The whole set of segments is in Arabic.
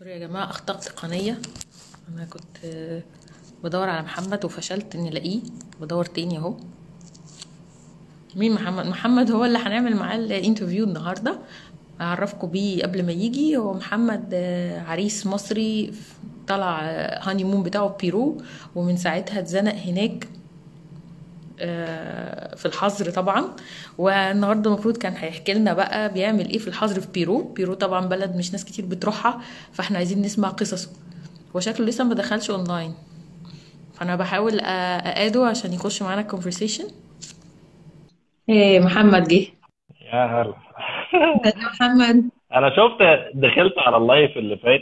سوري يا جماعة أخطاء تقنية. أنا كنت آه، بدور على محمد وفشلت إني ألاقيه. بدور تاني أهو. مين محمد؟ محمد هو اللي هنعمل معاه ال interview النهاردة. أعرفكم بيه قبل ما يجي. هو محمد آه، عريس مصري طلع honeymoon بتاعه بيرو ومن ساعتها اتزنق هناك. آه، في الحظر طبعا. والنهاردة المفروض كان هيحكي لنا بقى بيعمل إيه في الحظر في بيرو. بيرو طبعا بلد مش ناس كتير بتروحها فإحنا عايزين نسمع قصصه. وشكله لسه ما دخلش اونلاين فأنا بحاول أ add ه عشان يخش معانا ال conversation إيه محمد جه. يا هلا. محمد. أنا شفت دخلت على ال live اللي فات.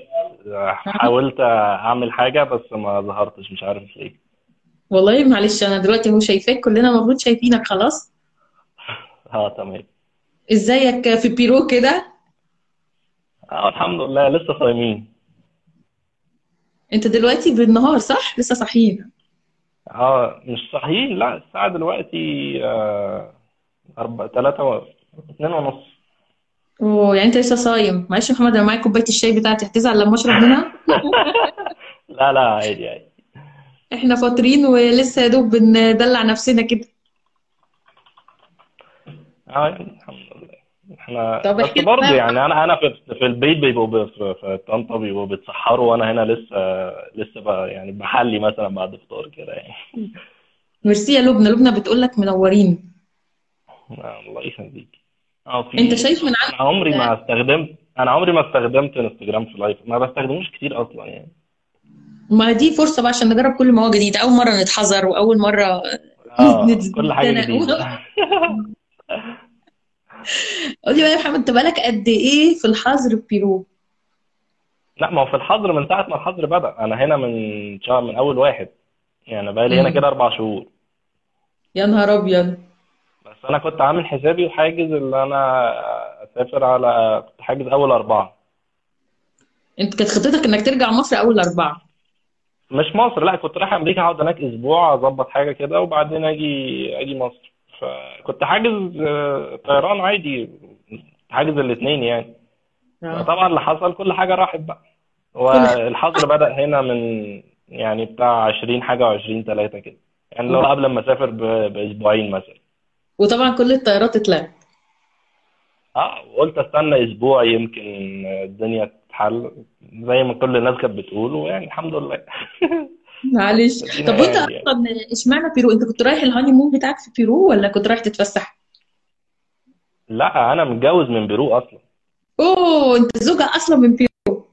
حاولت أعمل حاجة بس ما ظهرتش مش عارف ليه. والله معلش أنا دلوقتي هو شايفاك كلنا المفروض شايفينك خلاص؟ آه تمام. إزيك في بيرو كده؟ آه الحمد لله لسه صايمين. أنت دلوقتي بالنهار صح؟ لسه صاحيين. آه مش صحيح لا الساعة دلوقتي آه أربعة تلاتة و... اتنين ونص. أوه يعني أنت لسه صايم. معلش يا محمد أنا معايا كوباية الشاي بتاعتي هتزعل لما أشرب منها؟ لا لا عادي عادي. إحنا فاطرين ولسه يا دوب بندلع نفسنا كده. آه يعني الحمد لله. إحنا طب بس برضه يعني أنا أنا في في البيت بيبقوا في طنطا بيبقوا بيتسحروا وأنا هنا لسه لسه بقى يعني بحلي مثلا بعد فطار كده يعني. ميرسي يا لبنى لبنى بتقول لك منورين. آه، الله يخليك. آه أنت شايف من أنا عمري عندك ما استخدمت أنا عمري ما استخدمت انستجرام في لايف ما بستخدموش كتير أصلا يعني. ما دي فرصة بقى عشان نجرب كل ما هو جديد أول مرة نتحذر وأول مرة آه كل حاجة جديدة. قول لي بقى يا محمد أنت بقالك قد إيه في الحظر في بيرو؟ لا ما هو في الحظر من ساعة ما الحظر بدأ. أنا هنا من شهر من أول واحد. يعني بقالي هنا امم كده أربع شهور. يا نهار أبيض. بس أنا كنت عامل حسابي وحاجز اللي أنا أسافر على كنت حاجز أول أربعة. أنت كانت خطتك إنك ترجع مصر أول أربعة. مش مصر لا كنت رايح أمريكا أقعد هناك أسبوع أظبط حاجة كده وبعدين أجي أجي مصر. فكنت حاجز آه، طيران عادي حاجز الاثنين يعني. آه. طبعا اللي حصل كل حاجة راحت بقى. والحظر بدأ هنا من يعني بتاع 20 حاجة و20 3 كده. يعني لو قبل ما أسافر ب- بأسبوعين مثلا. وطبعا كل الطيارات اتلغت. آه وقلت أستنى أسبوع يمكن الدنيا تتحل زي ما كل الناس كانت بتقول ويعني الحمد لله. معلش. طب وانت أصلا اشمعنى بيرو؟ انت كنت رايح ال honeymoon بتاعك في بيرو ولا كنت رايح تتفسح؟ لا أنا متجوز من بيرو أصلا. أوه انت زوجة أصلا من بيرو.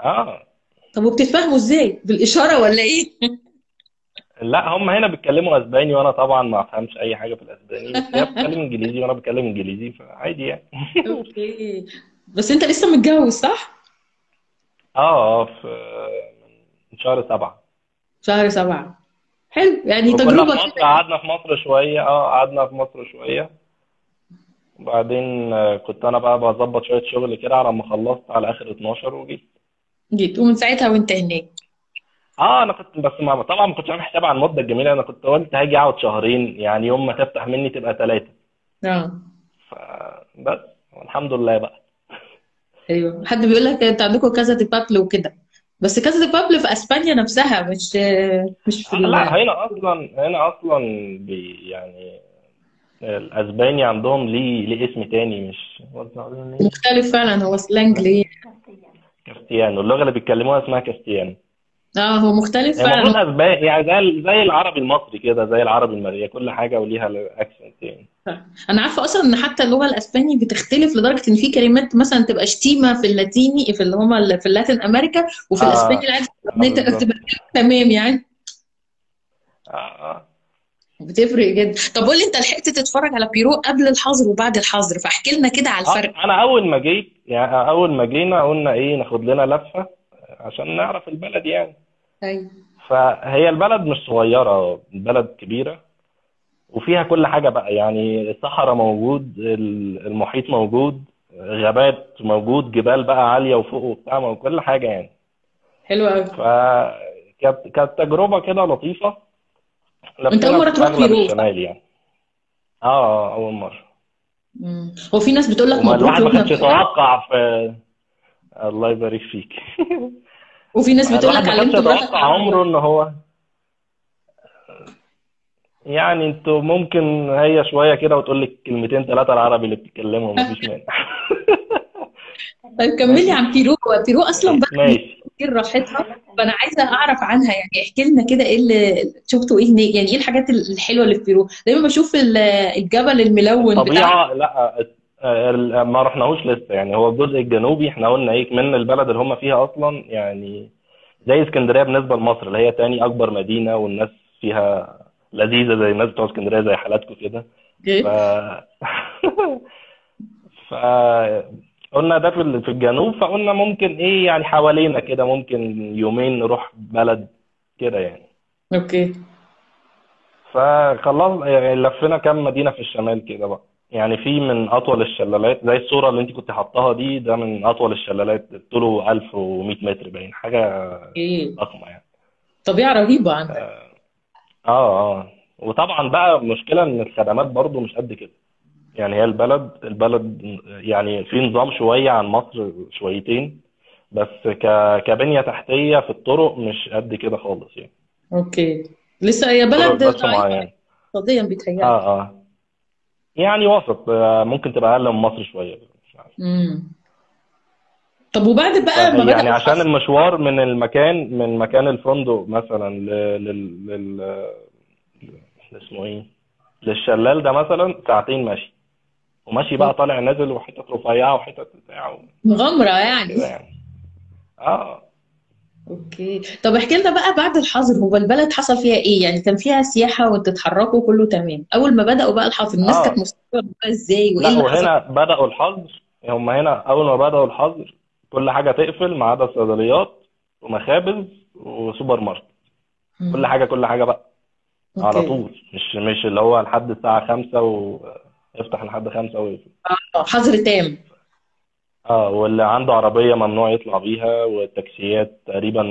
آه. طب وبتتفاهموا إزاي؟ بالإشارة ولا إيه؟ لا هم هنا بيتكلموا أسباني وأنا طبعا ما أفهمش أي حاجة في الأسباني. بس هي بتتكلم إنجليزي وأنا بتكلم إنجليزي فعادي يعني. أوكي. بس انت لسه متجوز صح؟ آه آه في من شهر سبعة. شهر سبعة. حلو يعني في تجربة مصر كده قعدنا في مصر شوية آه قعدنا في مصر شوية. وبعدين آه، كنت أنا بقى بظبط شوية شغل كده على ما خلصت على آخر 12 وجيت. جيت ومن ساعتها وأنت هناك. آه أنا كنت بس ما طبعا ما كنتش عامل حساب على المدة الجميلة. أنا كنت قلت هاجي أقعد شهرين يعني يوم ما تفتح مني تبقى ثلاثة آه. فبس والحمد لله بقى. أيوه. حد بيقول لك انت عندكم كذا دي بابل وكده. بس كذا دي بابل في إسبانيا نفسها مش مش في لا. هنا أصلا هنا أصلا بي يعني الأسباني عندهم ليه ليه اسم تاني مش مختلف فعلا. هو سلانج ليه؟ كاستيانو. اللغة اللي بيتكلموها اسمها كاستيانو. آه هو مختلف هي فعلا. المفروض اسباني يعني زي زي العربي المصري كده زي العربي المصري كل حاجة وليها الاكسنت يعني. أنا عارفة أصلا إن حتى اللغة الاسباني بتختلف لدرجة إن في كلمات مثلا تبقى شتيمة في اللاتيني في اللي هما في اللاتين أمريكا وفي الأسباني آه العادي بالظبط. تبقى تمام يعني؟ آه آه. بتفرق جدا. طب قول لي أنت لحقت تتفرج على بيرو قبل الحظر وبعد الحظر فاحكي لنا كده على الفرق. آه أنا أول ما جيت يعني أول ما جينا قلنا إيه ناخد لنا لفة عشان نعرف البلد يعني. أيوه. فهي البلد مش صغيرة البلد كبيرة. وفيها كل حاجة بقى. يعني الصحراء موجود ال- المحيط موجود غابات موجود جبال بقى عالية وفوق وبتاع كل حاجة يعني. حلو قوي فكانت كانت تجربة كده لطيفة. انت أول مرة تروح بيرو الشمال يعني. آه أول مرة. مم. هو في ناس بتقول لك مبروك الواحد ما كانش يتوقع في الله يبارك فيك. وفي ناس بتقول لك علمت مراتك عمره إن هو يعني أنتوا ممكن هي شوية كده وتقول لك كلمتين ثلاثة العربي اللي بتتكلمهم مفيش مانع. طيب كملي عن بيرو بيرو أصلا بقى ماشي. كتير راحتها. فانا عايزة أعرف عنها يعني احكي لنا كده إيه اللي شفتوا إيه هناك؟ يعني إيه الحاجات الحلوة اللي في بيرو دايما بشوف ال- الجبل الملون بتاع الطبيعة لا ال- ما رحناهوش لسه. يعني هو الجزء الجنوبي إحنا قلنا إيه من البلد اللي هم فيها أصلا يعني زي اسكندرية بالنسبة لمصر اللي هي تاني أكبر مدينة والناس فيها لذيذة زي الناس بتوع اسكندرية زي حالاتكم كده. ف ف قلنا ده في ال- في الجنوب فقلنا ممكن إيه يعني حوالينا كده ممكن يومين نروح بلد كده يعني. أوكي. فخلاص يعني لفينا كام مدينة في الشمال كده بقى. يعني في من أطول الشلالات زي الصورة اللي أنت كنت حاطاها دي ده من أطول الشلالات طوله 1100 متر باين حاجة okay. ضخمة يعني. طبيعة رهيبة عندك. آه آه. وطبعا بقى المشكلة إن الخدمات برضو مش قد كده. يعني هي البلد البلد يعني في نظام شوية عن مصر شويتين بس ك كبنية تحتية في الطرق مش قد كده خالص يعني. okay. لسه هي بلد بس معينة. اقتصاديا بيتهيألي. آه آه. يعني وسط آه، ممكن تبقى أقل من مصر شوية. مش عارف. طب وبعد بقى ما يعني عشان الحظر المشوار من المكان من مكان الفندق مثلا لل لل اسمه إيه؟ للشلال ده مثلا ساعتين مشي. ومشي بقى طالع نازل وحتت رفيعة وحتت بتاع مغامرة يعني. يعني. آه. أوكي. طب احكي لنا بقى بعد الحظر هو البلد حصل فيها إيه؟ يعني كان فيها سياحة وانتوا تتحركوا كله تمام. أول ما بدأوا بقى الحظر الناس كانت آه. مستوعبة بقى إزاي وإيه لا حصل وهنا بدأوا الحظر هم هنا أول ما بدأوا الحظر كل حاجة تقفل ما عدا الصيدليات ومخابز وسوبر ماركت. كل مم. حاجة كل حاجة بقى. على okay. طول. مش مش اللي هو لحد الساعة خمسة ويفتح لحد خمسة ويقفل آه حظر تام. آه واللي عنده عربية ممنوع يطلع بيها والتاكسيات تقريبا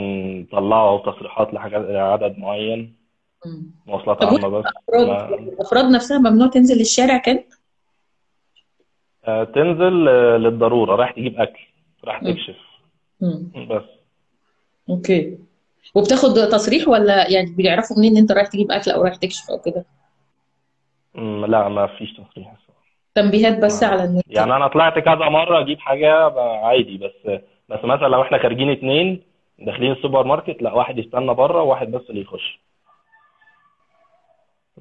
طلعوا تصريحات لحاجات لعدد معين. مواصلات وانتوا بس. الأفراد ما الأفراد نفسها ممنوع تنزل الشارع كان آه تنزل آه، للضرورة. رايح تجيب أكل. رايح مم. تكشف. بس okay وبتاخد تصريح ولا يعني بيعرفوا منين إن أنت رايح تجيب أكل أو رايح تكشف أو كده لا ما فيش تصريح. تنبيهات بس على النت يعني أنا طلعت كذا مرة أجيب حاجة بقى عادي بس بس مثلا لو إحنا خارجين اتنين داخلين السوبر ماركت لا واحد يستنى بره وواحد بس اللي يخش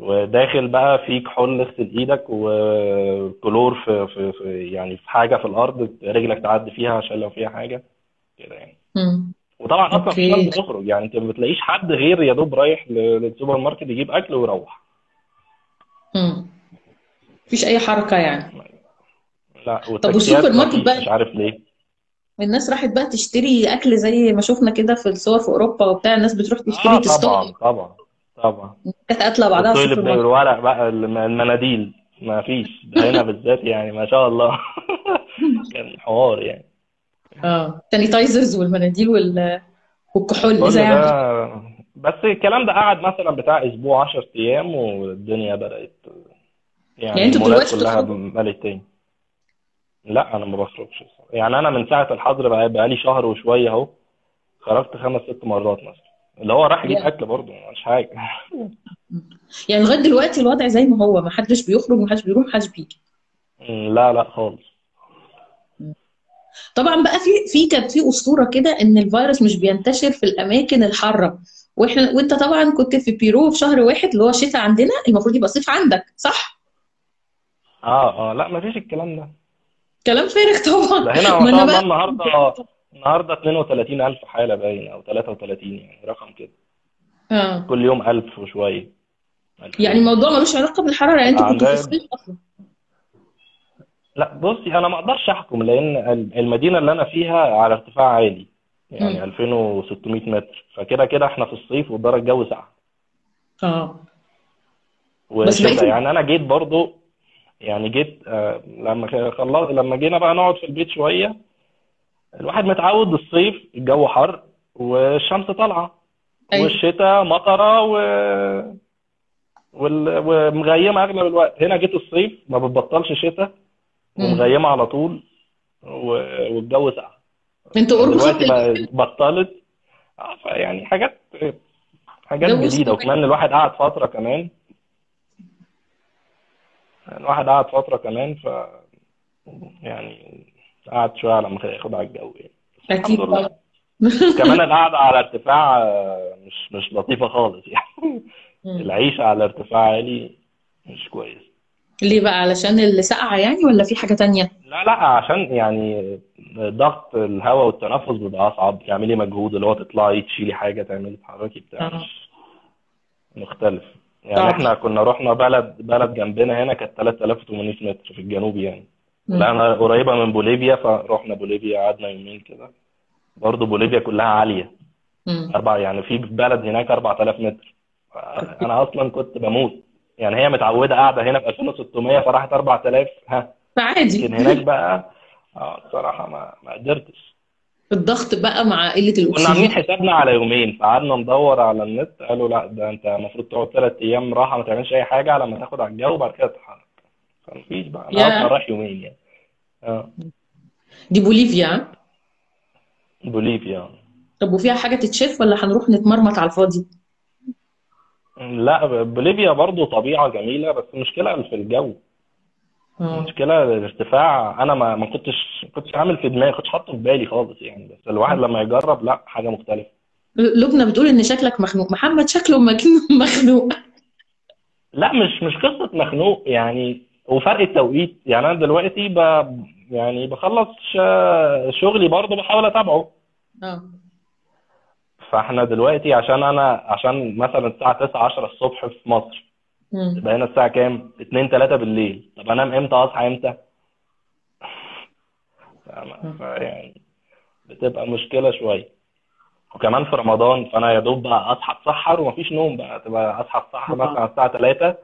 وداخل بقى في كحول اغسل إيدك وكلور في, في, في يعني في حاجة في الأرض رجلك تعدي فيها عشان لو فيها حاجة كده يعني. وطبعا أصلا مفيش okay. بتخرج يعني أنت ما بتلاقيش حد غير يا دوب رايح للسوبر ماركت يجيب أكل ويروح. مم. مفيش أي حركة يعني. لا طب والسوبر ماركت بقى؟ مش عارف ليه. الناس راحت بقى تشتري أكل زي ما شفنا كده في الصور في أوروبا وبتاع الناس بتروح تشتري آه تصطاد طبعا طبعا. طبعا. كانت قاتلة بعضها السوبر ماركت الورق بقى الم- المناديل. ما فيش. ده هنا بالذات يعني ما شاء الله. كان حوار يعني. آه. sanitizers والمناديل وال... والكحول كل إزاي ده بس الكلام ده قعد مثلا بتاع أسبوع 10 أيام والدنيا بدأت يعني يعني أنتوا دلوقتي كلها ملت تاني. لا أنا ما بخرجش. يعني أنا من ساعة الحظر بقى بقالي شهر وشوية أهو. خرجت خمس ست مرات مثلا. اللي هو راح يجيب أكل برضه مش حاجة. يعني لغاية دلوقتي الوضع زي ما هو ما حدش بيخرج ما حدش بيروح ما حدش بيجي. لا لا خالص. طبعا بقى في في كانت في أسطورة كده إن الفيروس مش بينتشر في الأماكن الحارة. وإحنا وإنت طبعا كنت في بيرو في شهر واحد اللي هو الشتاء عندنا المفروض يبقى صيف عندك صح؟ آه آه لا ما فيش الكلام ده. كلام فارغ طبعا. ده هنا ما أنا بقى النهارده النهارده 32000 حالة باين أو 33 يعني رقم كده. آه. كل يوم 1000 وشوية. يعني 2000 الموضوع ملوش علاقة بالحرارة يعني أنتوا كنتوا في الصيف أصلا. لا بصي أنا ما أقدرش أحكم لأن ال- المدينة اللي أنا فيها على ارتفاع عالي يعني امم 2600 متر. فكده كده إحنا في الصيف والدرجة الجو ساقعة. آه. بس بقيتوا يعني أنا جيت برضو يعني جيت آه، لما خلص لما جينا بقى نقعد في البيت شوية الواحد متعود الصيف الجو حر والشمس طالعة أيوه. والشتاء مطرة و... وال... ومغيمة أغلب الوقت. هنا جيت الصيف ما بتبطلش شتاء ومغيمة على طول و... والجو ساقع. أنتوا قرب خط بطلت. فيعني حاجات حاجات السوق وكمان الواحد قعد فترة كمان. الواحد قعد فترة كمان ف يعني قعد شوية على ما ياخد على الجو يعني. الحمد لله. طبعا. كمان القعدة على ارتفاع آه، مش مش لطيفة خالص يعني. مم. العيشة على ارتفاع عالي مش كويس. ليه بقى؟ علشان السقعة يعني ولا في حاجة تانية؟ لا لا عشان يعني ضغط الهواء والتنفس بيبقى أصعب. تعملي مجهود اللي هو تطلعي تشيلي حاجة تعملي تتحركي بتاع آه. مش مختلف. يعني صعب إحنا كنا رحنا بلد بلد جنبنا هنا كانت 3800 متر في الجنوب يعني. مم. لأنها قريبة من بوليفيا فروحنا بوليفيا قعدنا يومين كده. برضه بوليفيا كلها عالية. مم. أربع يعني في بلد هناك 4000 متر. أنا أصلا كنت بموت. يعني هي متعودة قاعدة هنا ب 2600 فراحت 4000 ها. فعادي. لكن هناك بقى آه الصراحة ما ما قدرتش. الضغط بقى مع قلة كنا عاملين حسابنا على يومين. فقعدنا ندور على النت. قالوا لا ده أنت المفروض تقعد ثلاث أيام راحة ما تعملش أي حاجة على ما تاخد على الجو وبعد كده فمفيش بقى أنا أصلا رايح يومين يعني. آه. دي بوليفيا؟ بوليفيا. طب وفيها حاجة تتشاف ولا هنروح نتمرمط على الفاضي؟ لا بوليفيا برضو طبيعة جميلة بس المشكلة في الجو. آه. المشكلة الارتفاع أنا ما ما كنتش ما كنتش عامل في دماغي كنتش حاطه في بالي خالص يعني. بس الواحد لما يجرب لا حاجة مختلفة. لبنى بتقول إن شكلك مخنوق. محمد شكله مخنوق لا مش مش قصة مخنوق يعني. وفرق التوقيت. يعني أنا دلوقتي ب يعني بخلص ش- شغلي برضه بحاول أتابعه. آه فإحنا دلوقتي عشان أنا عشان مثلا الساعة 9 10 الصبح في مصر. مم. يبقى هنا الساعة كام؟ 2 3 بالليل. طب أنام إمتى؟ أصحى إمتى؟ فاهمة؟ فيعني بتبقى مشكلة شوية. وكمان في رمضان فأنا يا دوب بقى أصحى أتسحر ومفيش نوم بقى. تبقى أصحى أتسحر مثلا على الساعة 3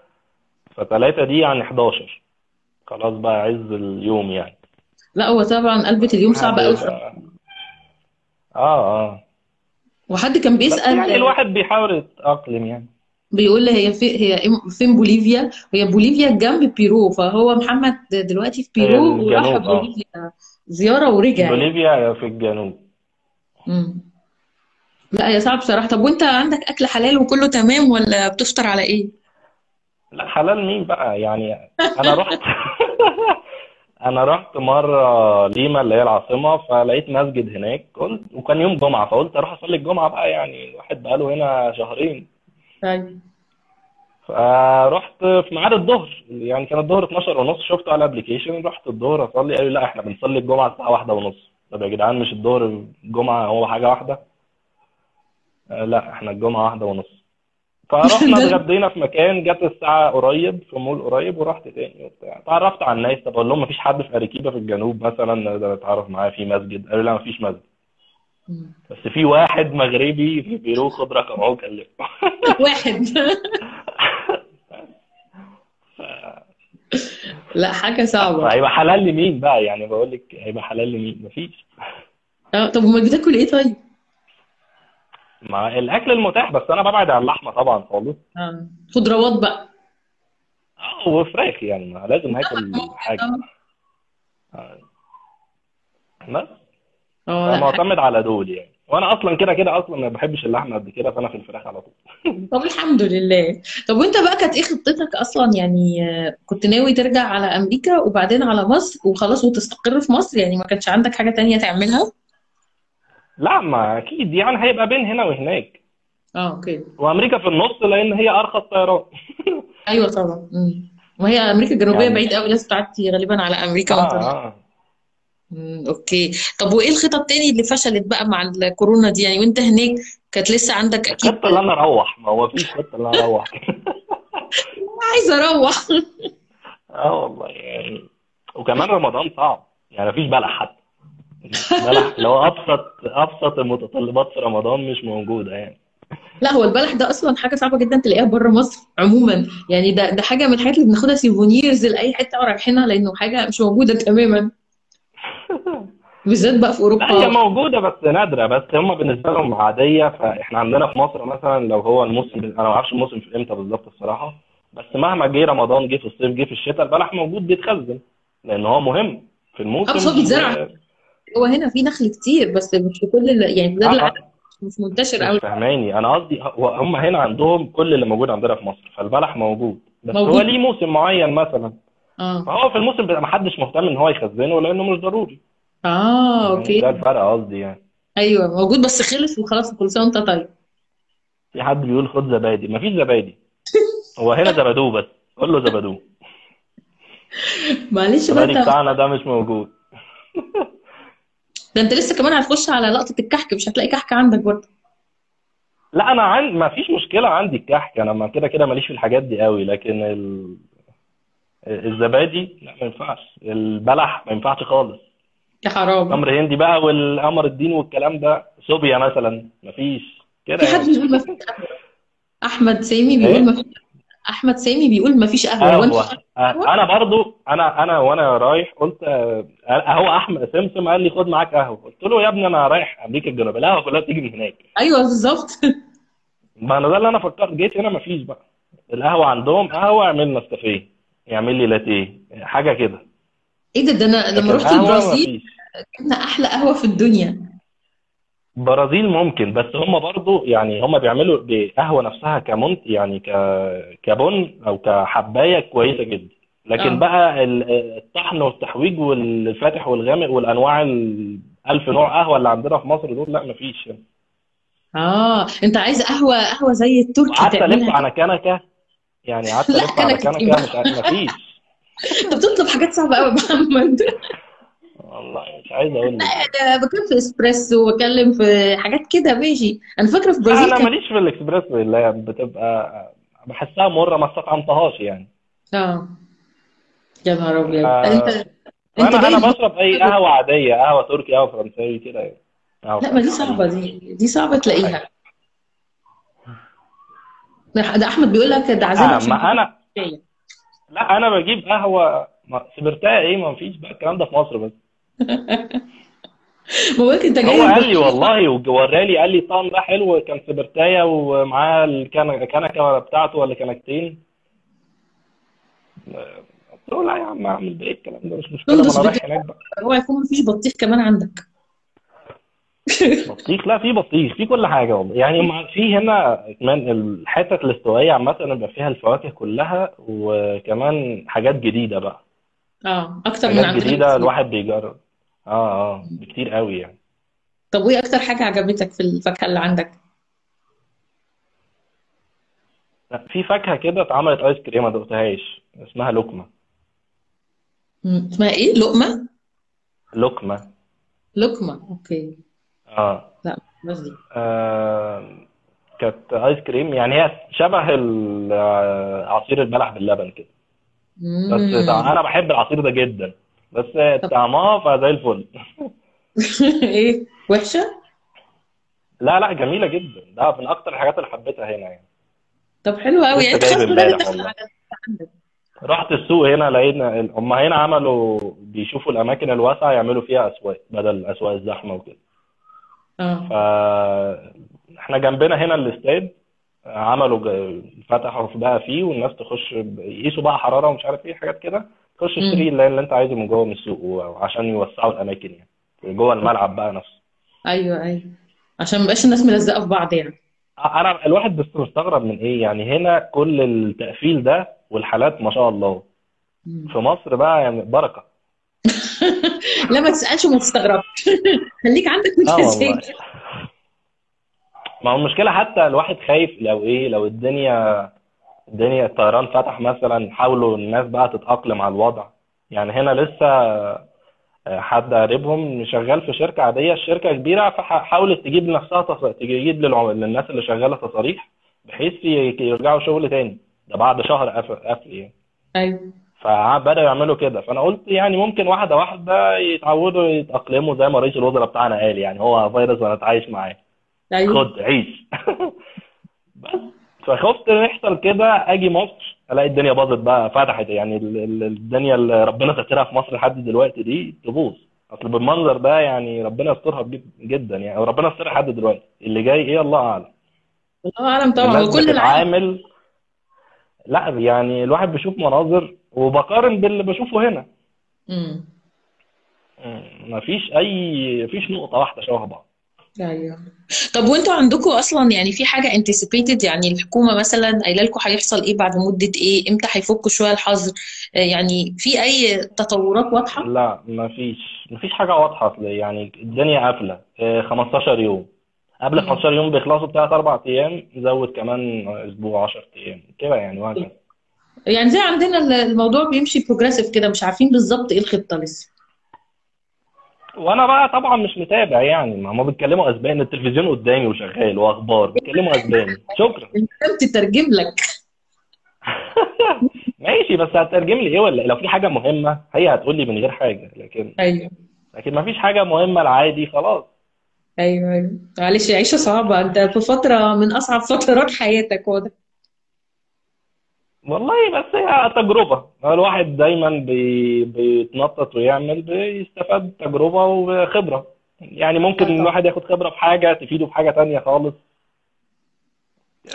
ف3 دي يعني 11 خلاص بقى عز اليوم يعني. لا هو طبعا قلبة اليوم صعب قوي آه آه. وحد كان بيسأل يعني الواحد بيحاول يتأقلم يعني. بيقول لي هي في هي فين بوليفيا؟ هي بوليفيا جنب بيرو فهو محمد دلوقتي في هي بيرو وراح آه. بوليفيا زيارة ورجع. بوليفيا في الجنوب. مم. لا يا صعب بصراحة. طب وأنت عندك أكل حلال وكله تمام ولا بتفطر على إيه؟ لا حلال مين بقى؟ يعني أنا رحت أنا رحت مرة ليما اللي هي العاصمة فلقيت مسجد هناك قلت وكان يوم جمعة فقلت أروح أصلي الجمعة بقى يعني الواحد بقاله هنا شهرين. طيب. فرحت في ميعاد الظهر يعني كان الظهر 12 ونص شفته على الابلكيشن رحت الظهر أصلي قالوا لا إحنا بنصلي الجمعة الساعة واحدة ونص. طب يا جدعان مش الظهر الجمعة هو حاجة واحدة؟ لا إحنا الجمعة واحدة ونص. فرحنا اتغدينا في مكان جت الساعة قريب في مول قريب ورحت تاني وبتاع. اتعرفت على الناس طب أقول لهم مفيش حد في أريكيبا في الجنوب مثلا؟ نقدر نتعرف معاه في مسجد. قالوا لا مفيش مسجد. بس في واحد مغربي في بيرو خد رقمه وكلمه واحد. لا حاجة صعبة. فهيبقى حلال لمين بقى؟ يعني بقول لك هيبقى حلال لمين؟ مفيش. آه طب أمال بتاكل إيه طيب؟ مع الأكل المتاح بس أنا ببعد عن اللحمة طبعا خالص. آه. خضروات بقى. آه وفراخ يعني ما لازم هاكل حاجة. آه آه. بس؟ آه لا. حاجة. معتمد على دول يعني. وأنا أصلا كده كده أصلا ما بحبش اللحمة قد كده فأنا في الفراخ على طول. طب الحمد لله. طب وأنت بقى كانت إيه خطتك أصلا؟ يعني آه، كنت ناوي ترجع على أمريكا وبعدين على مصر وخلاص وتستقر في مصر؟ يعني ما كانش عندك حاجة تانية تعملها؟ لا ما أكيد. يعني هيبقى بين هنا وهناك. آه أوكي. وأمريكا في النص لأن هي أرخص طيران. أيوه طبعا. وهي أمريكا الجنوبية يعني بعيد قوي لازم تعدي غالبا على أمريكا آه آه. مم، أوكي. طب وإيه الخطط التاني اللي فشلت بقى مع الكورونا دي؟ يعني وأنت هناك كانت لسه عندك أكيد الخطة اللي أنا أروح. ما هو فيش خطه اللي أنا أروح. عايزة أروح. آه والله يعني. وكمان رمضان صعب. يعني مفيش بلح حتى. بلح لو ابسط أبسط المتطلبات في رمضان مش موجودة يعني. لا هو البلح ده أصلا حاجة صعبة جدا تلاقيها بره مصر عموما. يعني ده ده حاجة من الحاجات اللي بناخدها سيفونيرز لأي حتة رايحينها لأنه حاجة مش موجودة تماما. بالذات بقى في لا هي اوروبا موجودة بس نادرة بس هم بالنسبة لهم عادية. فإحنا عندنا في مصر مثلا لو هو الموسم أنا ما أعرفش الموسم في إمتى بالظبط الصراحة. بس مهما جه رمضان جه في الصيف جه في الشتاء البلح موجود بيتخزن لأن هو مهم في آه الموسم بيتزرع و- هو هنا في نخل كتير بس مش في كل يعني بلاد آه العالم آه، مش منتشر قوي فاهماني أنا قصدي هو- هم هنا عندهم كل اللي موجود عندنا في مصر فالبلح موجود. بس هو موجود. ليه موسم معين مثلا؟ آه. فهو في الموسم بيبقى محدش مهتم إن هو يخزنه لأنه مش ضروري. آه فاهماني أوكي. ده الفرق قصدي يعني. أيوه موجود بس خلص وخلاص كل سنة وأنت طيب. في حد بيقول خد زبادي. مفيش زبادي. هو هنا زبدوه بس. قول له زبدوه. معلش بقى الزبادي بتاعنا ده مش موجود. ده انت لسه كمان هتخش على لقطة الكحك مش هتلاقي كحك عندك برضه. لا أنا عن ما فيش مشكلة عندي الكحك أنا ما كده كده ماليش في الحاجات دي قوي لكن ال... الزبادي لا ما ينفعش. البلح ما ينفعش خالص. يا حرام. تمر هندي بقى والقمر الدين والكلام ده صوبيا مثلا ما فيش. كده في حد يعني. بيقول ما فيش أحمد سامي بيقول إيه؟ ما فيش أحمد سامي بيقول ما فيش قهوه وأنت آه، قهوة؟ أنا برضو أنا أنا وأنا رايح قلت آه، هو أحمد سمسم قال لي خد معاك قهوة. قلت له يا ابني أنا رايح أمريكا الجنوبية. القهوة كلها بتيجي من هناك. أيوه بالظبط. ما أنا ده اللي أنا فكرت. جيت هنا مفيش بقى. القهوة عندهم قهوة اعمل نسكافيه. يعمل لي لاتيه. حاجة كده. إيه ده؟ ده أنا لما رحت البرازيل. جبنا أحلى قهوة في الدنيا. برازيل ممكن بس هم برضو يعني هم بيعملوا بقهوة نفسها كمنت يعني ك كبن أو كحباية كويسة جدا. لكن آه. بقى ال- الطحن والتحويج والفاتح والغامق والأنواع الالف نوع قهوة اللي عندنا في مصر دول لا مفيش. آه أنت عايز قهوة قهوة زي التركي وقعدت ألف على كنكة يعني قعدت ألف على كنكة مفيش. أنت بتطلب حاجات صعبة قوي يا محمد. والله. مش عايز أقول لا لك أنا بتكلم في إسبريسو بتكلم في حاجات كده ماشي. أنا فاكرة في لا البرازيل أنا ماليش في الاكسبريسو اللي هي بتبقى بحسها مرة ما استطعمتهاش يعني. آه. يا نهار أبيض. آه، انت أنا تبص بشرب أي قهوة عادية قهوة تركي قهوة فرنساوي كده يعني. لا ما دي صعبة دي دي صعبة تلاقيها. حاجة ده أحمد بيقول لك ده عازمك آه عشان ما تجيب أنا كوبايه لا أنا بجيب قهوة سبرتها إيه ما فيش بقى الكلام ده في مصر بس. بقول لك انت هو جاي قال لي والله وورالي قال لي الطعم ده حلو كان سبرتايه ومعاه الكنكه كنكة بتاعته ولا كنكتين. قلت له لا يا عم أعمل بايه الكلام ده مش مشكلة. ما أنا. رايح هناك بقى. هو يكون مفيش بطيخ كمان عندك. بطيخ؟ لا في بطيخ في كل حاجة والله. يعني في هنا كمان الحتت الاستوائية عامة بيبقى فيها الفواكه كلها وكمان حاجات جديدة بقى. آه أكتر من عندنا. جديدة الواحد بيجرب. آه آه بكتير قوي يعني. طب وإيه أكتر حاجة عجبتك في الفاكهة اللي عندك؟ في فاكهة كده اتعملت ice cream ما دقتهاش اسمها لقمة. مم. اسمها إيه؟ لقمة؟ لقمة. لقمة okay. آه. لا بس دي. آه، كانت ice cream يعني هي شبه آه، عصير البلح باللبن كده. بس مم. أنا بحب العصير ده جدا. بس طعمها فزي الفل. إيه؟ وحشة؟ لا لا جميلة جدا. ده من أكتر الحاجات اللي حبيتها هنا يعني. طب حلو قوي يعني جايب امبارح والله. على رحت السوق هنا لقينا هم هنا عملوا بيشوفوا الأماكن الواسعة يعملوا فيها أسواق بدل أسواق الزحمة وكده. آه. ف إحنا جنبنا هنا الاستاد عملوا فتحوا بقى فيه والناس تخش يقيسوا بقى حرارة ومش عارف إيه حاجات كده. تخش تشتري امم اللي انت عايزه من جوه من السوق وعشان يوسعوا الأماكن يعني. جوه الملعب بقى نفسه. أيوه أيوه. عشان مبقاش الناس ملزقة في بعض يعني. أنا الواحد بس مستغرب من إيه يعني هنا كل التقفيل ده والحالات ما شاء الله. في مصر بقى يعني بركة. لا ما تسألش وما تستغربش. خليك عندك وتذاكر ما هو المشكلة حتى الواحد خايف لو إيه لو الدنيا الدنيا الطيران فتح مثلا حاولوا الناس بقى تتأقلم على الوضع. يعني هنا لسه آه، حد قريبهم شغال في شركة عادية الشركة كبيرة فحاولت تجيب لنفسها تص... تجيب للناس اللي شغالة تصاريح بحيث يرجعوا شغل تاني. ده بعد شهر قفل قفل يعني. أيوه. فبدأوا يعملوا كده. فأنا قلت يعني ممكن واحدة واحدة يتعودوا يتأقلموا زي ما رئيس الوزراء بتاعنا قال يعني هو فيروس ونتعايش معاه. أيوه. خد عيش. بس. فخفت يحصل كده أجي مصر ألاقي الدنيا باظت بقى فتحت يعني ال- ال- الدنيا اللي ربنا سترها في مصر لحد دلوقتي دي تبوظ. أصل بالمنظر ده يعني ربنا يسترها جدا يعني ربنا يسترها لحد دلوقتي. اللي جاي إيه؟ الله أعلم. الله أعلم طبعا الناس هو كل العالم لا يعني الواحد بيشوف مناظر وبقارن باللي بشوفه هنا. امم ما فيش أي مفيش نقطة واحدة شبه بعض. أيوه. طب وانتوا عندكم أصلا يعني في حاجة anticipated يعني الحكومة مثلا قايلة لكم هيحصل إيه بعد مدة إيه؟ إمتى هيفكوا شوية الحظر؟ آه، يعني في أي تطورات واضحة؟ لا ما فيش. ما فيش حاجة واضحة. أصل يعني الدنيا قافلة. آه، 15 يوم. قبل مم. 15 يوم بيخلصوا بثلاث أربع أيام زود كمان أسبوع 10 أيام. كده يعني وهكذا يعني زي عندنا ال- الموضوع بيمشي بروجريسيف كده مش عارفين بالظبط إيه الخطة لسه. وأنا بقى طبعا مش متابع يعني. ما هم بيتكلموا أسباني التلفزيون قدامي وشغال وأخبار. بيتكلموا أسباني. شكرا. أنت تترجم لك. ماشي بس هتترجم لي إيه ولا إيه؟ لو في حاجة مهمة هي هتقول لي من غير حاجة. لكن أيوه. لكن ما فيش حاجة مهمة العادي خلاص. أيوه أيوه. معلش عيشة صعبة. أنت في فترة من أصعب فترات حياتك واضح. والله بس هي تجربة. الواحد دايما بي... بيتنطط ويعمل بيستفاد تجربة وخبرة. يعني ممكن آه طبعا. الواحد ياخد خبرة في حاجة تفيده في حاجة تانية خالص.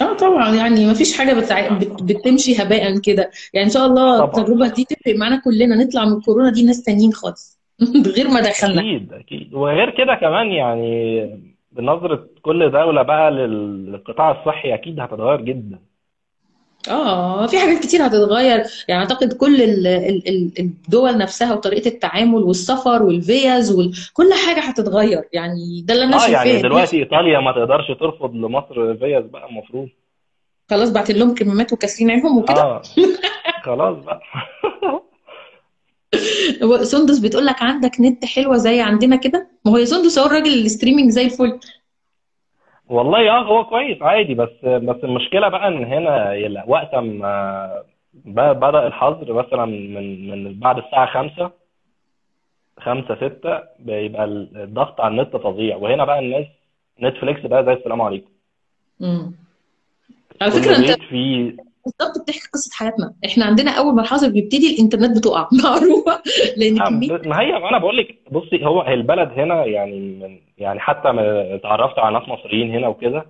آه طبعا. يعني ما فيش حاجة بتع... بت... بتمشي هباء كده. يعني إن شاء الله طبعا. التجربة دي تفرق معانا كلنا. نطلع من الكورونا دي ناس تانيين خالص. غير ما دخلنا. أكيد أكيد. وغير كده كمان يعني بنظرة كل دولة بقى لل- للقطاع الصحي أكيد هتتغير جدا. آه في حاجات كتير هتتغير. يعني أعتقد كل ال- ال- ال- الدول نفسها وطريقة التعامل والسفر والفيز وكل حاجة هتتغير. يعني ده اللي أنا آه يعني شايفاه الناس دلوقتي إيطاليا ما تقدرش ترفض لمصر فيز بقى المفروض. خلاص بعت لهم كمامات وكاسرين عينهم وكده. آه خلاص بقى. سندس بتقول لك عندك نت حلوة زي عندنا كده؟ ما هو يا سندس هو الراجل ال streaming زي الفل. والله آه هو كويس عادي بس بس المشكلة بقى إن هنا يلا- وقت ما ب- بدأ الحظر مثلا من من بعد الساعة خمسة خمسة ستة بيبقى الضغط على النت فظيع. وهنا بقى الناس نتفليكس بقى زي السلام عليكم. امم على كل فكرة أنت فيه بالظبط بتحكي قصة حياتنا. إحنا عندنا أول ما الحظر بيبتدي الإنترنت بتقع. معروفة. لأن كمية ب- ما هي أنا بقول لك بصي هو البلد هنا يعني من يعني حتى ما اتعرفت على ناس مصريين هنا وكده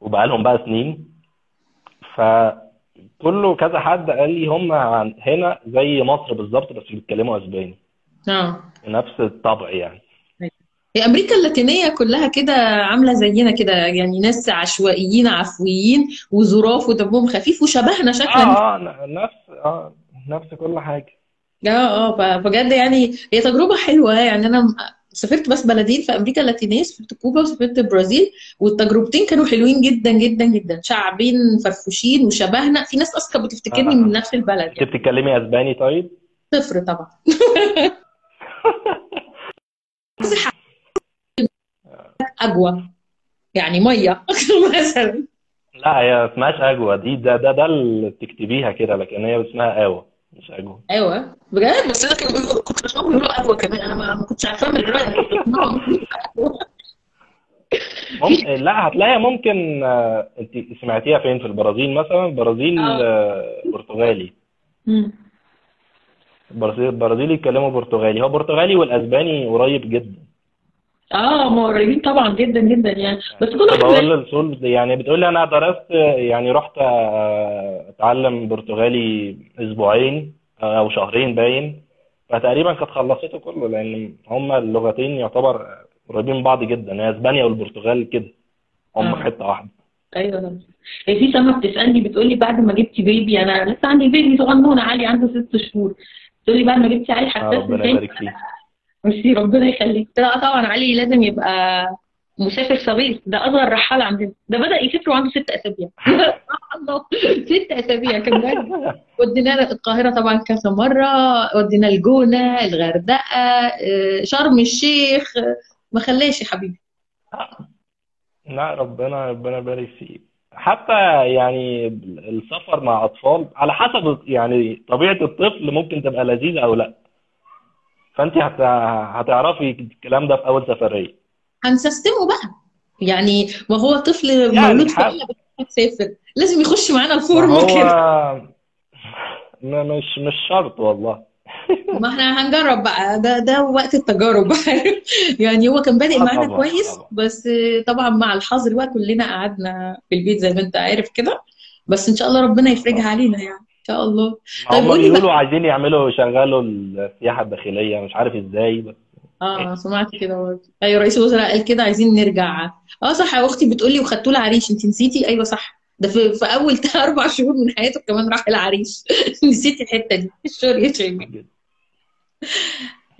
وبقى لهم بقى سنين. فكله كذا حد قال لي هم هنا زي مصر بالظبط بس بيتكلموا أسباني. آه. نفس الطبع يعني. هي أمريكا اللاتينية كلها كده عاملة زينا كده يعني ناس عشوائيين عفويين وظراف ودمهم خفيف وشبهنا شكلا. آه آه نفس آه نفس كل حاجة. آه آه بجد يعني هي تجربة حلوة يعني أنا سافرت بس بلدين في أمريكا اللاتينية سافرت كوبا وسافرت البرازيل والتجربتين كانوا حلوين جدا جدا جدا. شعبين فرفوشين وشبهنا. في ناس أصلا بتفتكرني من آه. نفس البلد أنت يعني بتتكلمي أسباني طيب؟ صفر طبعا. اجوى يعني مية مثلا. لا هي اسمهاش اجوى دي ده ده ده اللي بتكتبيها كده لكن هي اسمها قهوة مش اجوى أيوه. بجد؟ بس أنا كنت بسمعهم بيقولوا قهوه كمان. أنا ما كنتش عارفاها من. ممكن لا هتلاقيها ممكن آه، انت سمعتيها فين؟ في البرازيل مثلا؟ البرازيل آه. آه، برتغالي. البرازيل البرازيلي يتكلموا برتغالي. هو برتغالي والأسباني قريب جدا. آه ما قريبين طبعا جدا جدا يعني. بس كل واحد بقول للسول يعني بتقول لي أنا درست يعني رحت آه، أتعلم برتغالي أسبوعين آه، أو شهرين باين. فتقريبا كانت خلصته كله لأن هما اللغتين يعتبر قريبين من بعض جدا. هي إسبانيا والبرتغال كده هما في آه. حتة واحدة. أيوه. هي في سما بتسألني بتقول لي بعد ما جبتي بيبي أنا لسه عندي بيبي صغنون علي عنده ست شهور. بتقول لي بعد ما جبتي علي آه، حسيت ربنا يبارك فيك. ميرسي ربنا يخليك. لا طبعا علي لازم يبقى مسافر صغير ده أصغر رحال عندنا ده بدأ يسافر وعنده ست أسابيع. سبحان الله. ست أسابيع كان ودينا القاهرة طبعا كذا مرة. ودينا الجونة الغردقة آه، شرم الشيخ. ما خلاش يا حبيبي. لا ربنا ربنا يبارك فيك. حتى يعني السفر مع أطفال على حسب يعني طبيعة الطفل ممكن تبقى لذيذة أو لا. فأنت هت... هتعرفي الكلام ده في أول سفرية. هنسستمه بقى. يعني ما هو طفل يعني مولود في حق بتسافر لازم يخش معانا الفورم هو كده. ما مش مش شرط والله. ما إحنا هنجرب بقى. ده ده وقت التجارب يعني هو كان بادئ معانا طبعا. كويس طبعا بس طبعا مع الحظر بقى كلنا قعدنا في البيت زي ما انت عارف كده. بس إن شاء الله ربنا يفرجها علينا يعني. شاء الله. طيب هم قول لي بقى. بيقولوا عايزين يعملوا يشغلوا السياحة الداخلية مش عارف إزاي. بس آه سمعت كده برضه. أيوه رئيس الوزراء قال كده عايزين نرجع. آه صح يا أختي بتقولي وخدتوا العريش. أنت نسيتي؟ أيوه صح. ده في, في أول أربع شهور من حياته كمان راح العريش. نسيتي الحتة دي. الشغل يا شيماء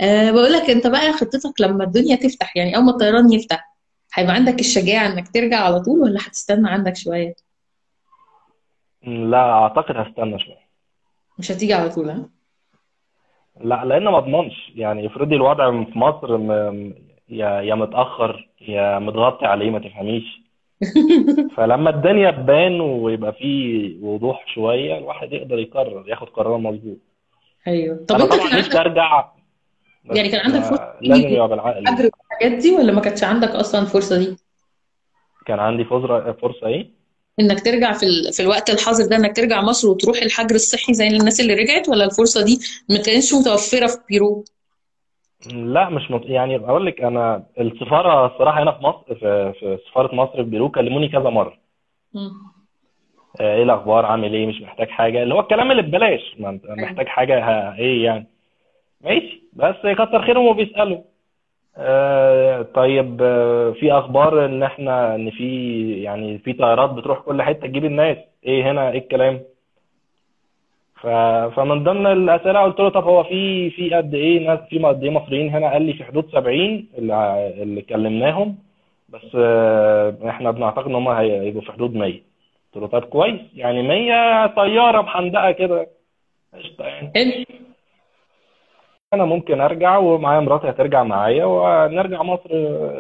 أه بقول لك أنت بقى خطتك لما الدنيا تفتح يعني أول ما الطيران يفتح هيبقى عندك الشجاعة إنك ترجع على طول ولا هتستنى عندك شوية؟ لا أعتقد هستنى شوية. مش هتيجي على طول ها؟ لا لأن ما أضمنش. يعني افرضي الوضع في مصر م... يا يا متأخر يا متغطي عليه ما تفهميش. فلما الدنيا تبان ويبقى فيه وضوح شوية الواحد يقدر يقرر ياخد قرار مظبوط. أيوه. طب أنت طبعا كان عندك أرجع. يعني كان عندك فرصة ما لازم يبقى بالعقل. والحاجات دي ولا ما كانتش عندك أصلا الفرصه دي؟ كان عندي فرصة فرصة إيه؟ إنك ترجع في ال... في الوقت الحاضر ده إنك ترجع مصر وتروح الحجر الصحي زي الناس اللي رجعت ولا الفرصة دي ما كانتش متوفرة في بيرو؟ لا مش مط... يعني أقول لك أنا السفارة الصراحة هنا في مصر في, في سفارة مصر في بيروت كلموني كذا مم. آه، إيه الأخبار؟ عامل إيه؟ مش محتاج حاجة؟ اللي هو الكلام اللي ببلاش أيوه. محتاج حاجة ها إيه يعني؟ ماشي بس كتر خيرهم وبيسألوا. آه طيب آه في أخبار إن إحنا إن في يعني في طيارات بتروح كل حتة تجيب الناس؟ إيه هنا؟ إيه الكلام؟ ف... فمن ضمن الأسئلة قلت له طب هو في في قد إيه ناس في قد إيه مصريين هنا؟ قال لي في حدود 70 اللي, اللي كلمناهم بس آه إحنا بنعتقد إن هم هيبقوا في حدود 100 قلت له طب كويس يعني 100 طيارة محندقه كده. قشطة يعني. أنا ممكن أرجع ومعايا مراتي هترجع معايا ونرجع مصر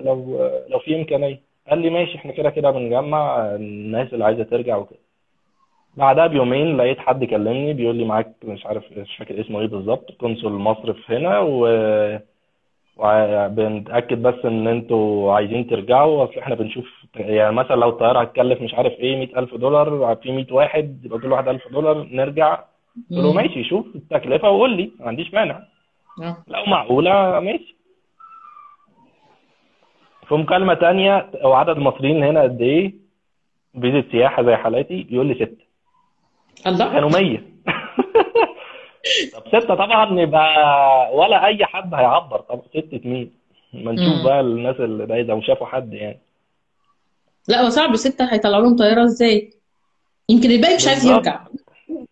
لو لو في إمكانية. قال لي ماشي إحنا كده كده بنجمع الناس اللي عايزة ترجع وكده. بعدها بيومين لقيت حد كلمني بيقول لي معاك مش عارف مش فاكر اسمه إيه بالظبط قنصل مصر في هنا و وبنتاكد بس إن أنتوا عايزين ترجعوا. أصل إحنا بنشوف يعني مثلا لو الطيارة هتكلف مش عارف إيه 100000 دولار في 100 واحد يبقى كل واحد 1000 دولار نرجع. قلت له. ماشي شوف التكلفة وقول لي ما عنديش مانع. لو معقولة ماشي في مكالمة تانية هو عدد المصريين هنا قد إيه؟ فيزا سياحة زي حالاتي بيقول لي ستة. الله. كانوا مية. طب ستة طبعا يبقى ولا أي حد هيعبر. طب ستة مين؟ ما نشوف. بقى الناس اللي ده إذا شافوا حد يعني. لا هو صعب. ستة هيطلعوا لهم طيارة إزاي؟ يمكن الباقي مش عايز يرجع.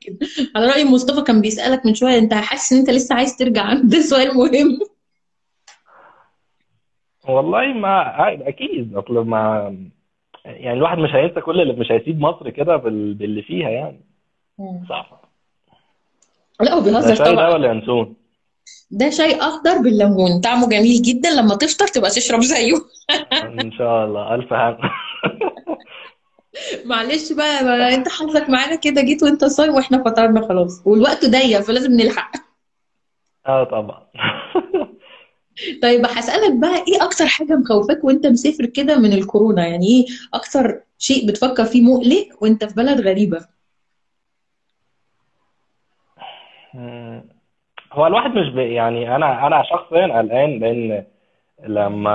يمكن. على رأي مصطفى كان بيسألك من شوية أنت حاسس إن أنت لسه عايز ترجع؟ ده سؤال مهم. والله ما أكيد. أصل ما يعني الواحد مش هينسى كل اللي مش هيسيب مصر كده بال- باللي فيها يعني. صح. لا هو ده بيهزر شاي ده طبعا ولا ينسون؟ ده شاي أخضر بالليمون. طعمه جميل جدا. لما تفطر تبقى تشرب زيه. إن شاء الله. ألف هنا. معلش بقى, بقى انت حظك معانا كده جيت وانت صايم وإحنا فطرنا خلاص والوقت ضيق فلازم نلحق. آه طبعا. طيب هسألك بقى إيه أكتر حاجة مخوفاك وانت مسافر كده من الكورونا؟ يعني إيه أكتر شيء بتفكر فيه مقلق وانت في بلد غريبة. هو الواحد مش بي يعني أنا أنا شخصيا قلقان لأن لما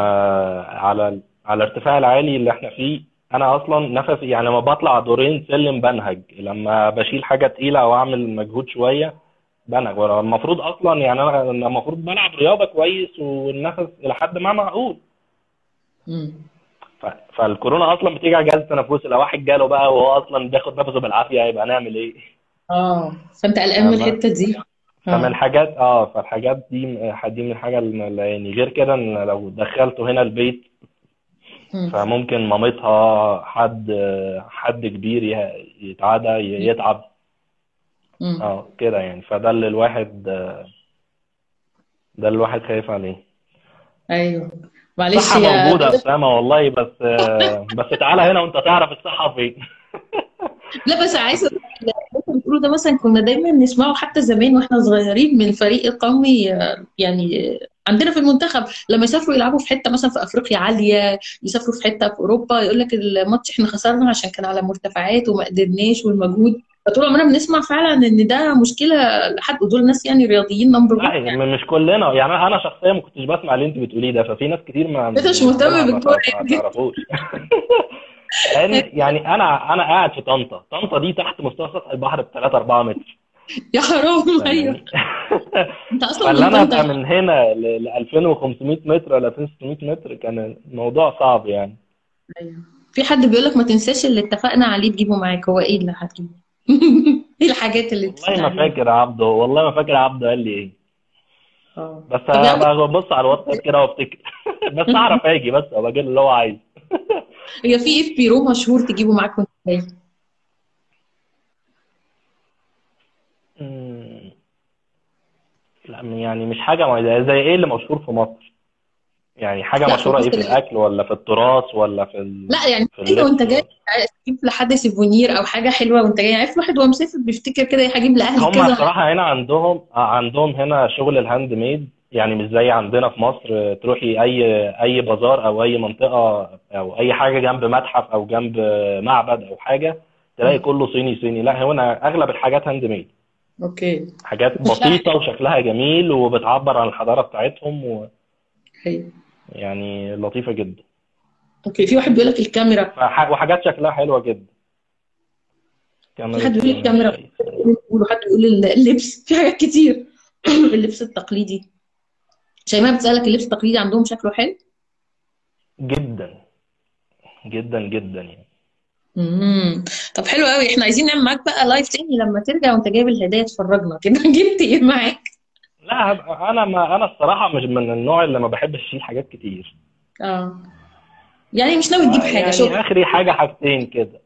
على على الارتفاع العالي اللي إحنا فيه أنا أصلا نفسي يعني لما بطلع دورين سلم بنهج. لما بشيل حاجة تقيلة أو أعمل مجهود شوية بنهج. المفروض أصلا يعني أنا أنا المفروض بلعب رياضة كويس والنفس إلى حد ما معقول. ف- فالكورونا أصلا بتيجي على جهاز التنفسي لو واحد جاله بقى وهو أصلا بياخد نفسه بالعافية هيبقى نعمل إيه؟ آه. فأنت قلقان من الحتة دي؟ فمن آه الحاجات آه. فالحاجات دي دي من الحاجة اللي يعني غير كده إن لو دخلته هنا البيت. فممكن مامتها حد حد كبير يتعدى يتعب. آه كده يعني. فده اللي الواحد ده اللي الواحد خايف عليه. أيوه. معلش الصحة يا موجودة يا أسامة والله بس بس تعالى هنا وأنت تعرف الصحة فين. لا بس انت بتقوله ده مثلا كنا دايما نسمعه حتى زمان وإحنا صغيرين من الفريق القومي يعني عندنا في المنتخب لما يسافروا يلعبوا في حتة مثلا في أفريقيا عالية يسافروا في حتة في أوروبا يقول لك الماتش إحنا خسرنا عشان كان على مرتفعات وما قدرناش والمجهود. فطول عمرنا بنسمع فعلا إن ده مشكلة لحد ودول ناس يعني رياضيين نمبر 1 لا م- مش كلنا. يعني أنا شخصيا ما كنتش بسمع اللي أنت بتقوليه ده ففي ناس كتير ما أنت مش مهتم بالكوره ما تعرفوش. يعني أنا أنا قاعد في طنطا. طنطا دي تحت مستوى سطح البحر ب 3 4 متر. يا حرام أيوه انت أصلا فاللي من أنا أبقى من هنا ل ل 2500 متر ولا 2600 متر كان الموضوع صعب يعني. أيوه. في حد بيقول لك ما تنساش اللي اتفقنا عليه تجيبه معاك. هو إيه اللي هتجيبه؟ إيه الحاجات اللي والله ما فاكر عبده. والله ما فاكر عبده قال لي إيه. آه. بس هبقى ببص على الواتساب كده وأفتكر. بس أعرف أجي بس ابقى اللي هو عايز هي في في بيرو مشهور تجيبه معاك وأنت جاي مم، لا يعني مش حاجة معينة. زي إيه اللي مشهور في مصر؟ يعني حاجة مشهورة إيه في الأكل ولا في التراث ولا في ال... لا يعني في حاجة وانت جاي تجيب لحد souvenir أو حاجة حلوة وانت جاي عارف الواحد وهو مسافر بيفتكر كده هجيب لاهلي هم كده بصراحة هنا عندهم عندهم هنا شغل ال handmade يعني مش زي عندنا في مصر تروحي أي أي بازار أو أي منطقة أو أي حاجة جنب متحف أو جنب معبد أو حاجة تلاقي كله صيني صيني. لا هنا أغلب الحاجات handmade. أوكي. حاجات بسيطة وشكلها جميل وبتعبر عن الحضارة بتاعتهم حلو ويعني لطيفة جدا. أوكي في واحد بيقول لك الكاميرا. فح- وحاجات شكلها حلوة جدا. في كاميرا حد بيقول الكاميرا وحد بيقول اللبس. في حاجات كتير. اللبس التقليدي. شيماء بتسألك اللبس التقليدي عندهم شكله حلو؟ جدا. جدا جدا يعني. امم طب حلو قوي إحنا عايزين نعمل معاك بقى live تاني لما ترجع وأنت جايب الهدايا تفرجنا كده. جبت إيه معاك؟ لا هبقى أنا ما أنا الصراحة مش من النوع اللي ما بحبش أشيل حاجات كتير. آه. يعني مش ناوي تجيب آه، حاجة يعني شغل آخري حاجة حاجتين كده.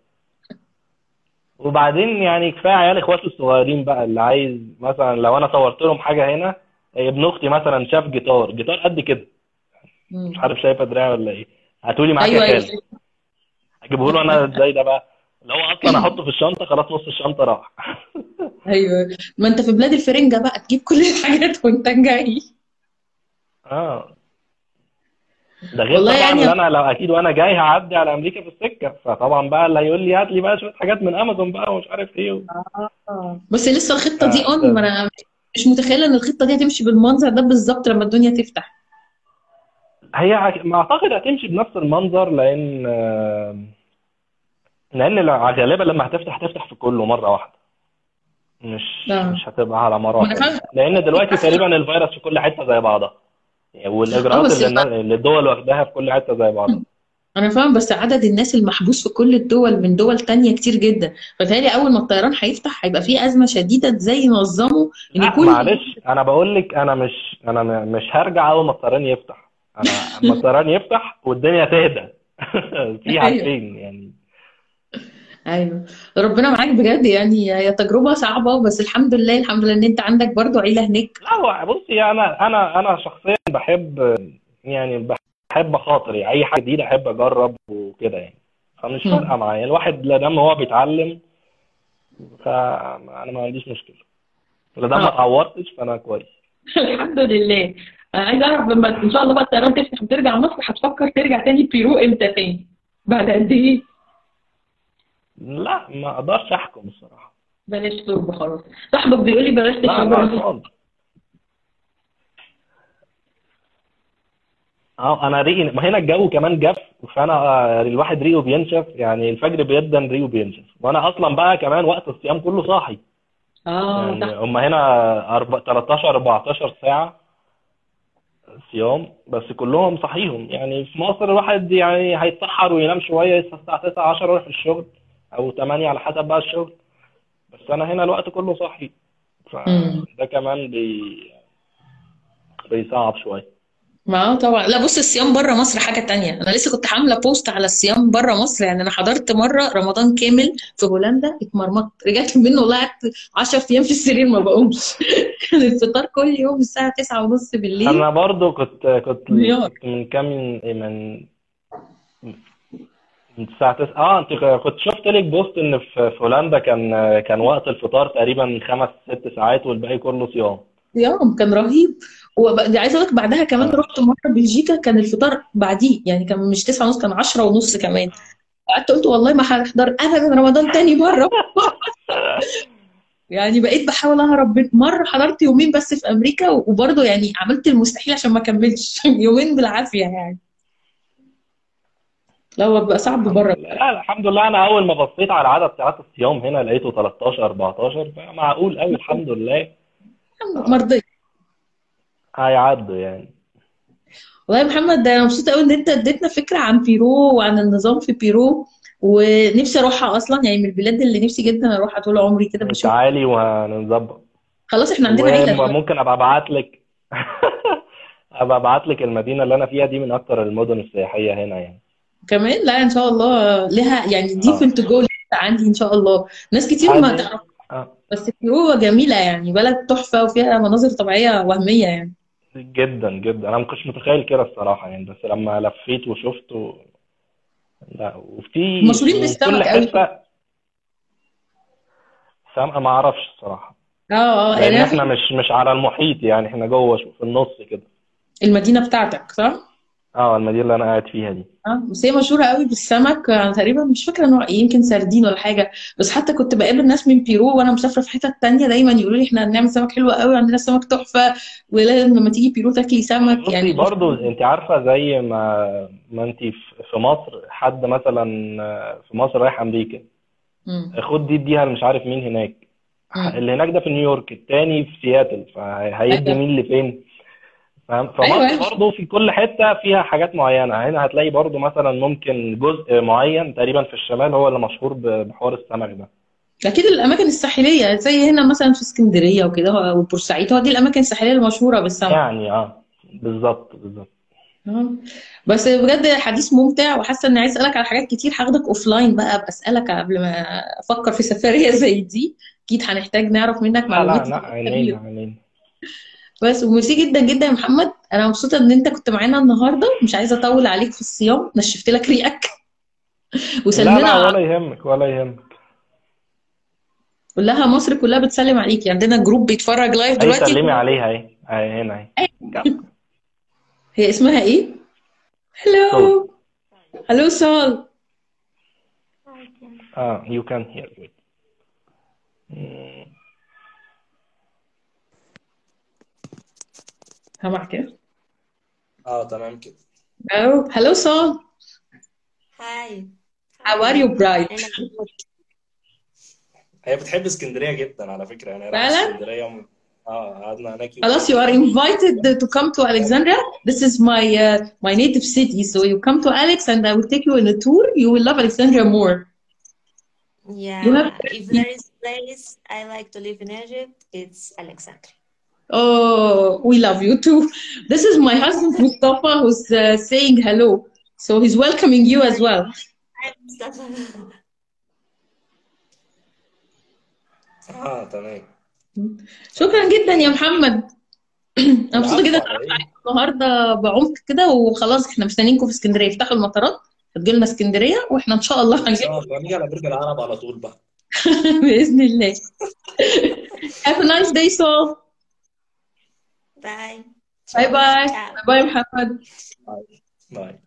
وبعدين يعني كفاية عيال إخواتي الصغيرين بقى اللي عايز مثلا لو أنا صورت لهم حاجة هنا ابن أختي مثلا شاف جيتار. جيتار قد كده. مش. عارف شايفه دراعي ولا إيه. هاتولي معاك أيوه يا أيوه خالد اجيبه له أنا إزاي ده بقى؟ لو هو أصلا أحطه في الشنطة خلاص نص الشنطة راح. أيوه. ما أنت في بلاد الفرنجة بقى تجيب كل الحاجات وأنت جاي. آه. ده غير والله طبعا يعني اللي أنا لو أكيد وأنا جاي هعدي على أمريكا في السكة. فطبعا بقى اللي هيقول لي هات لي بقى شوية حاجات من أمازون بقى ومش عارف إيه و... آه. بس لسه الخطة دي آه، اون ما ده أنا مش متخيلة إن الخطة دي هتمشي بالمنظر ده بالظبط لما الدنيا تفتح. هي ما أعتقد هتمشي بنفس المنظر لأن آه، لأن لا- غالبا لما هتفتح هتفتح في كله مرة واحدة. مش آه مش هتبقى على ما مراحل لأن دلوقتي تقريبا الفيروس في كل حتة زي بعضها. آه والإجراءات اللي اللي الدول واخداها في كل حتة زي بعضها. أنا فاهم بس عدد الناس المحبوس في كل الدول من دول تانية كتير جدا. فبالتالي أول ما الطيران هيفتح هيبقى فيه أزمة شديدة إزاي ينظموا إن لا كل معلش أنا بقول لك أنا مش أنا مش هرجع أول ما الطيران يفتح. أنا أما الطيران يفتح والدنيا تهدى. في أيوه. حاجتين يعني. أيوه. ربنا معاك بجد يعني هي تجربة صعبة بس الحمد لله الحمد لله إن أنت عندك برضو عيلة هناك. لا هو بصي أنا أنا أنا شخصيا بحب يعني بحب خاطري. أي حاجة جديدة أحب أجرب وكده يعني. فمش. فارقة معايا. الواحد لا دام هو بيتعلم فانا ما عنديش مشكلة. لا دام ما اتعورتش فأنا كويس. الحمد لله. أنا عايزة أعرف لما إن شاء الله بقى الطيران تفتح وترجع مصر هتفكر ترجع تاني بيرو إمتى تاني؟ بعد قد إيه؟ لا ما أقدرش أحكم الصراحة. بلاش شرب خلاص صاحبك بيقول لي بلاش لا تشرب. لا خالص آه أنا ريقي ما هنا الجو كمان جف فأنا آه، الواحد ريقه بينشف يعني الفجر بيدن ريقه بينشف. وأنا أصلا بقى كمان وقت الصيام كله صاحي. آه يعني هم هنا أربع- 13 14 ساعة صيام بس كلهم صحيهم. يعني في مصر الواحد يعني هيتسحر وينام شوية يصحى الساعة 9 10 يروح الشغل. أو 8 على حسب بقى الشغل. بس أنا هنا الوقت كله صاحي. فده كمان بي... بيصعب شوية. ما طبعا. لا بص الصيام بره مصر حاجة تانية. أنا لسه كنت عاملة بوست على الصيام بره مصر. يعني أنا حضرت مرة رمضان كامل في هولندا اتمرمطت. رجعت منه والله قعدت 10 أيام في السرير ما بقومش. كان الفطار كل يوم الساعة 9 ونص بالليل. أنا برضو كنت كنت من كام من من الساعة 9 آه انت كنت شفت لك بوست إن في هولندا كان كان وقت الفطار تقريبا خمس ست ساعات والباقي كله صيام. صيام كان رهيب. وعايزه أقول لك بعدها كمان آه. رحت مرة بلجيكا كان الفطار بعديه يعني كان مش 9 ونص كان 10 ونص كمان. قعدت قلت والله ما هحضر ابدا رمضان تاني مرة. يعني بقيت بحاول أهرب مرة حضرت يومين بس في أمريكا وبرضه يعني عملت المستحيل عشان ما اكملش يومين بالعافية يعني. لا هو بيبقى صعب الحمد بره. لله. لا الحمد لله. أنا أول ما بصيت على عدد ساعات الصيام هنا لقيته 13 14 فمعقول قوي الحمد لله. مرضية. هيعدوا يعني. والله يا محمد أنا مبسوطة قوي إن أنت اديتنا فكرة عن بيرو وعن النظام في بيرو ونفسي أروحها أصلا. يعني من البلاد اللي نفسي جدا أروحها طول عمري كده بشوف. تعالي وهنظبط خلاص إحنا عندنا عيله وممكن أبقى أبعت لك. أبقى أبعت لك المدينة اللي أنا فيها دي من أكتر المدن السياحية هنا يعني. كمان لا إن شاء الله لها يعني دي آه. التجول عندي إن شاء الله. ناس كتير ما تعرف آه. بس بيرو جميلة يعني بلد تحفة وفيها مناظر طبيعية وهمية يعني. جدا جدا. أنا ما كنتش متخيل كده الصراحة يعني بس لما لفيت وشفت و... لا وفي مشهورين بالسمك قوي. حتة. سام ما أعرفش الصراحة. آه آه يعني لأن أنا إحنا مش مش على المحيط يعني إحنا جوه في النص كده. المدينة بتاعتك صح؟ آه المدينة اللي أنا قاعد فيها دي. آه بس هي مشهورة قوي بالسمك أنا تقريبا مش فاكرة نوع إيه يمكن سردين ولا حاجة. بس حتى كنت بقابل ناس من بيرو وأنا مسافرة في حتة تانية دايما يقولوا لي إحنا هنعمل سمك حلو قوي عندنا سمك تحفة ولازم لما تيجي بيرو تاكلي سمك. يعني برضو انت عارفة زي ما ما انت في مصر حد مثلا في مصر رايح أمريكا. خد دي اديها مش عارف مين هناك. اللي هناك ده في نيويورك التاني في سياتل فهيدي أيوه. مين لفين فاهم؟ فمصر أيوه. برضه في كل حتة فيها حاجات معينة. هنا هتلاقي برضه مثلا ممكن جزء معين تقريبا في الشمال هو اللي مشهور بحوار السمك ده. أكيد الأماكن الساحلية زي هنا مثلا في اسكندرية وكده وبورسعيد هو دي الأماكن الساحلية المشهورة بالسمك. يعني آه. بالظبط بالظبط. آه. بس بجد حديث ممتع وحاسة إني عايز أسألك على حاجات كتير. هاخدك offline بقى بسألك قبل ما أفكر في سفرية زي دي. أكيد هنحتاج نعرف منك لا لا معلومات لا كتير. عينينا عينينا. بس وميرسي جدا جدا يا محمد. أنا مبسوطة إن أنت كنت معانا النهارده. مش عايزة أطول عليك في الصيام. نشفت لك ريقك. لا وسلمنا لا على ولا يهمك ولا يهمك. كلها مصر كلها بتسلم عليك. يعني عندنا group بيتفرج live أي دلوقتي. سلمي عليها اهي اهي هنا اهي هي اسمها إيه؟ هلو هلو سول. آه you can hear. me سامعك كده اه تمام كده هلو هلو سول هاي how are هاي you bright أنا هي بتحب اسكندريه جدا على فكره يعني راحت فعلا اسكندريه وم... اه قعدنا هناك خلاص يومين you are invited to come to Alexandria this is my uh, my native city so you come to Alex and I will take you on a tour you will love Alexandria more you have yeah if there is place I like to live in Egypt it's Alexandria Oh, we love you too. This is my husband Mustafa who's uh, saying hello. So he's welcoming you as well. آه تمام شكرا جدا يا محمد. أنا مبسوطة جدا النهارده بعمق كده وخلاص إحنا مستنيينكم في اسكندرية يفتحوا المطارات هتجي لنا اسكندرية وإحنا إن شاء الله هنجي شاء الله نيجي على برج العرب على طول بقى بإذن الله. Have a nice day, Sol. Bye. Bye bye. Bye bye, Muhammad. Bye. bye.